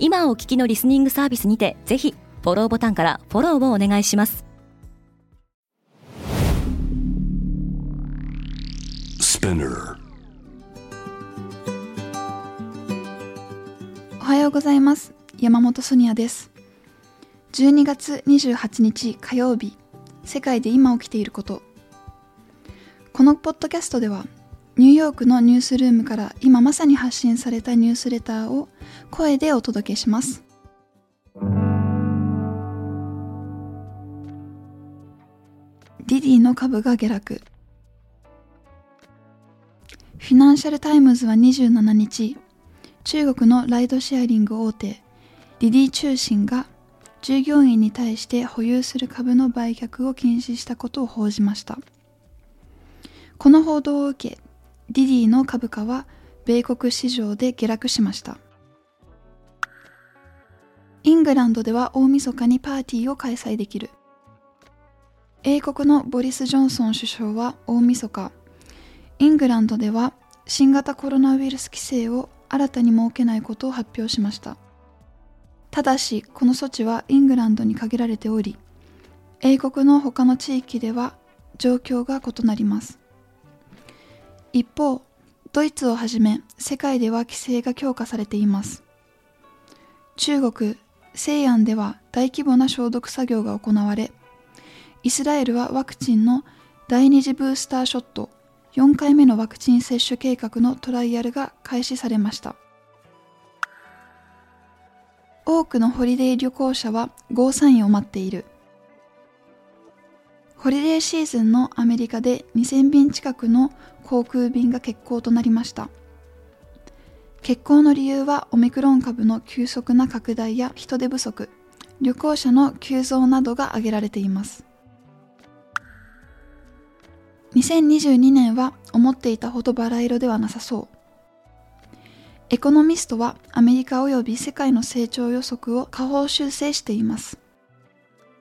今お聞きのリスニングサービスにてぜひフォローボタンからフォローをお願いします。おはようございます。山本ソニアです。12月28日火曜日世界で今起きていること。このポッドキャストではニューヨークのニュースルームから今まさに発信されたニュースレターを声でお届けします。ディディの株が下落。フィナンシャル・タイムズは27日。中国のライドシェアリング大手ディディ通信が従業員に対して保有する株の売却を禁止したことを報じました。この報道を受けディディの株価は米国市場で下落しました。イングランドでは大晦日にパーティーを開催できる。英国のボリス・ジョンソン首相は大晦日。イングランドでは新型コロナウイルス規制を新たに設けないことを発表しました。ただしこの措置はイングランドに限られており英国の他の地域では状況が異なります。一方ドイツをはじめ世界では規制が強化されています。中国西安では大規模な消毒作業が行われイスラエルはワクチンの第二次ブースターショット4回目のワクチン接種計画のトライアルが開始されました。多くのホリデー旅行者はゴーサインを待っている。ホリデーシーズンのアメリカで2000便近くの航空便が欠航となりました。欠航の理由はオミクロン株の急速な拡大や人手不足旅行者の急増などが挙げられています。2022年は思っていたほどバラ色ではなさそう。エコノミストはアメリカ及び世界の成長予測を下方修正しています。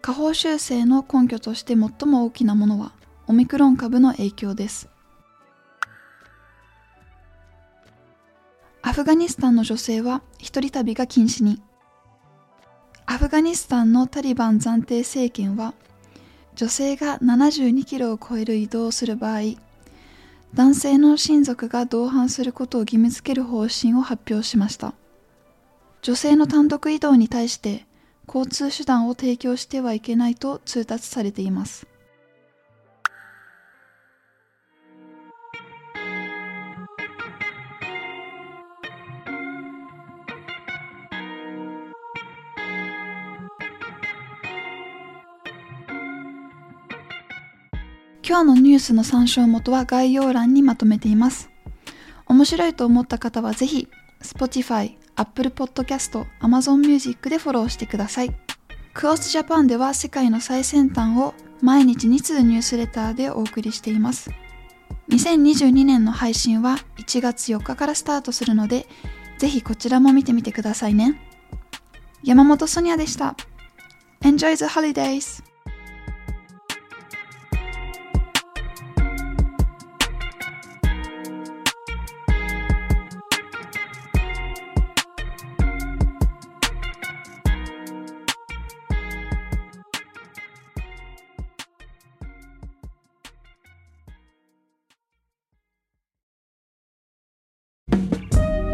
下方修正の根拠として最も大きなものはオミクロン株の影響です。フガニスタンの女性は一人旅が禁止にアフガニスタンのタリバン暫定政権は女性が72キロを超える移動をする場合男性の親族が同伴することを義務付ける方針を発表しました女性の単独移動に対して交通手段を提供してはいけないと通達されています。今日のニュースの参照元は概要欄にまとめています。面白いと思った方はぜひ Spotify、Apple Podcast、Amazon Music でフォローしてください。クオスジャパンでは世界の最先端を毎日2通ニュースレターでお送りしています。2022年の配信は1月4日からスタートするので、ぜひこちらも見てみてくださいね。山本ソニアでした。Enjoy the holidays!